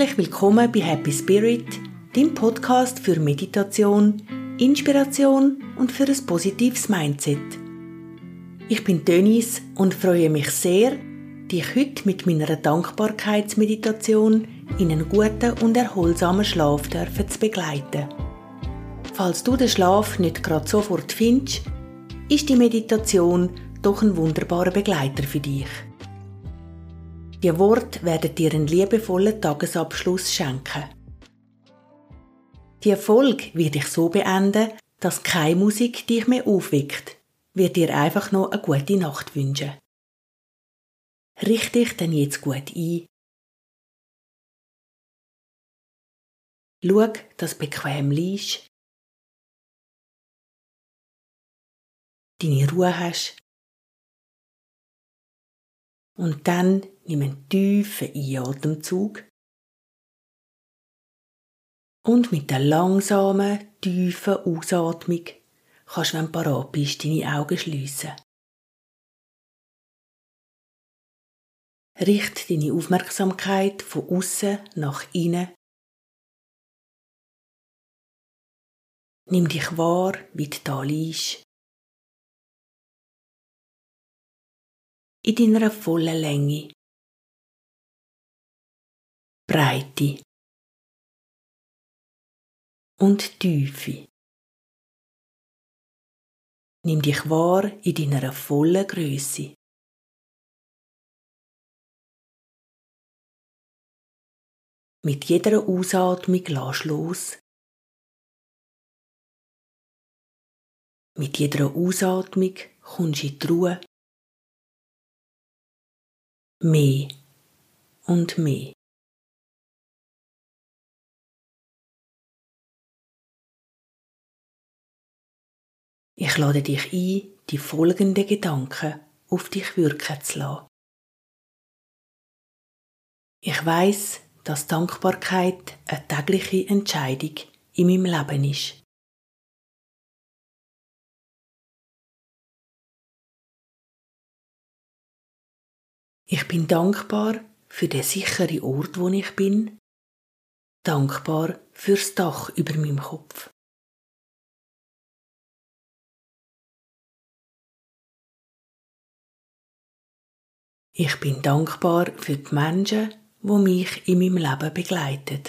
Herzlich willkommen bei Happy Spirit, dem Podcast für Meditation, Inspiration und für ein positives Mindset. Ich bin Denise und freue mich sehr, dich heute mit meiner Dankbarkeitsmeditation in einen guten und erholsamen Schlaf zu begleiten. Falls du den Schlaf nicht gerade sofort findest, ist die Meditation doch ein wunderbarer Begleiter für dich. Die Worte werden dir einen liebevollen Tagesabschluss schenken. Die Folge wird dich so beenden, dass keine Musik dich mehr aufweckt, wird dir einfach noch eine gute Nacht wünschen. Richte dich denn jetzt gut ein. Schau, dass du bequem liegst, deine Ruhe hast und dann nimm einen tiefen Einatemzug und mit der langsamen, tiefen Ausatmung kannst du, wenn du parat bist, deine Augen schliessen. Richte deine Aufmerksamkeit von außen nach innen. Nimm dich wahr, wie du da liegst. In deiner vollen Länge, Breite und Tiefe. Nimm dich wahr in deiner vollen Größe. Mit jeder Ausatmung lass los. Mit jeder Ausatmung kommst du in die Ruhe mehr und mehr. Ich lade dich ein, die folgenden Gedanken auf dich wirken zu lassen. Ich weiß, dass Dankbarkeit eine tägliche Entscheidung in meinem Leben ist. Ich bin dankbar für den sicheren Ort, wo ich bin. Dankbar fürs Dach über meinem Kopf. Ich bin dankbar für die Menschen, wo mich in meinem Leben begleiten.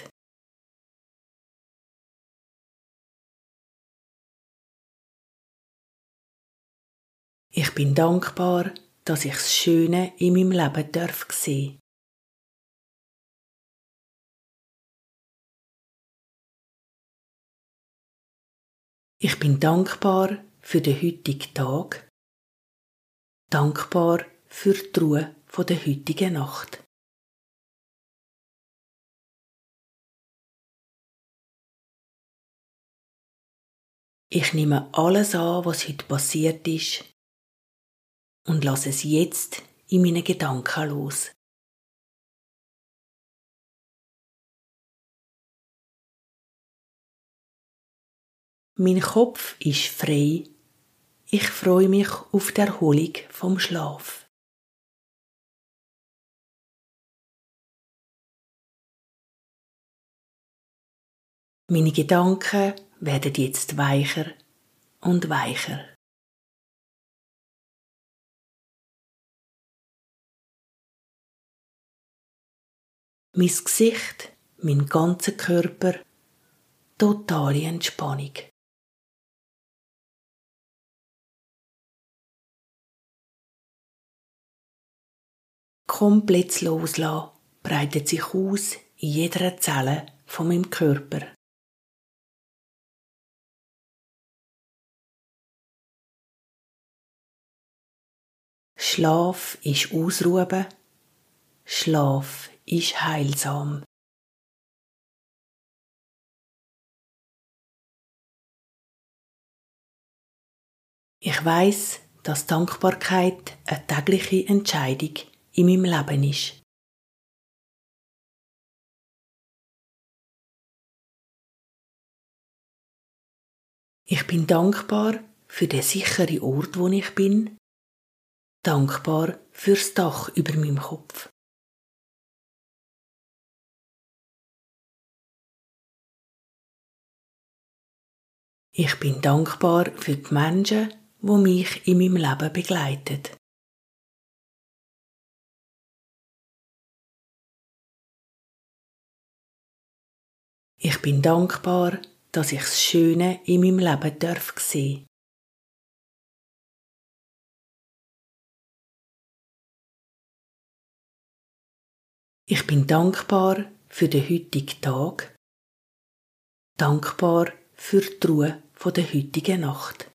Ich bin dankbar dass ich das Schöne in meinem Leben darf sehen. Ich bin dankbar für den heutigen Tag, dankbar für die Ruhe der heutigen Nacht. Ich nehme alles an, was heute passiert ist, und lass es jetzt in meine Gedanken los. Mein Kopf ist frei. Ich freue mich auf die Erholung vom Schlaf. Meine Gedanken werden jetzt weicher und weicher. Mein Gesicht, mein ganzer Körper, totale Entspannung. Komplett loslassen breitet sich aus in jeder Zelle von meinem Körper. Schlaf ist Ausruhen, Schlaf ist heilsam. Ich weiß, dass Dankbarkeit eine tägliche Entscheidung in meinem Leben ist. Ich bin dankbar für den sicheren Ort, wo ich bin, dankbar fürs Dach über meinem Kopf. Ich bin dankbar für die Menschen, wo mich in meinem Leben begleiten. Ich bin dankbar, dass ich das Schöne in meinem Leben darf sehen. Ich bin dankbar für den heutigen Tag, dankbar für die Ruhe der heutigen Nacht.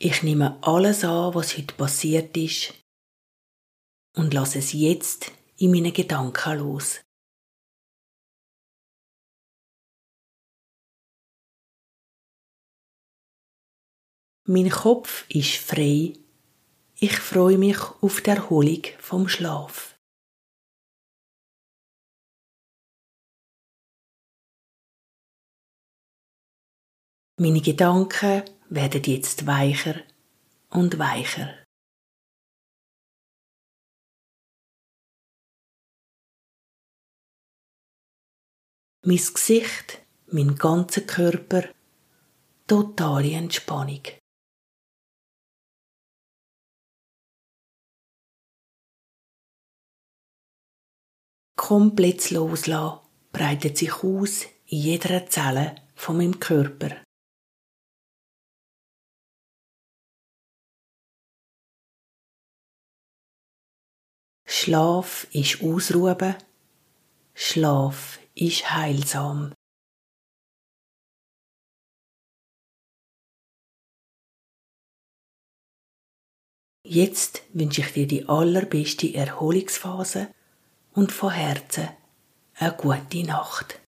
Ich nehme alles an, was heute passiert ist und lasse es jetzt in meinen Gedanken los. Mein Kopf ist frei. Ich freue mich auf die Erholung vom Schlaf. Meine Gedanken werden jetzt weicher und weicher. mein Gesicht, mein ganzer Körper, totale Entspannung. Komplett loslassen breitet sich aus in jeder Zelle von meinem Körper. Schlaf ist Ausruhen, Schlaf ist heilsam. Jetzt wünsche ich dir die allerbeste Erholungsphase und von Herzen eine gute Nacht.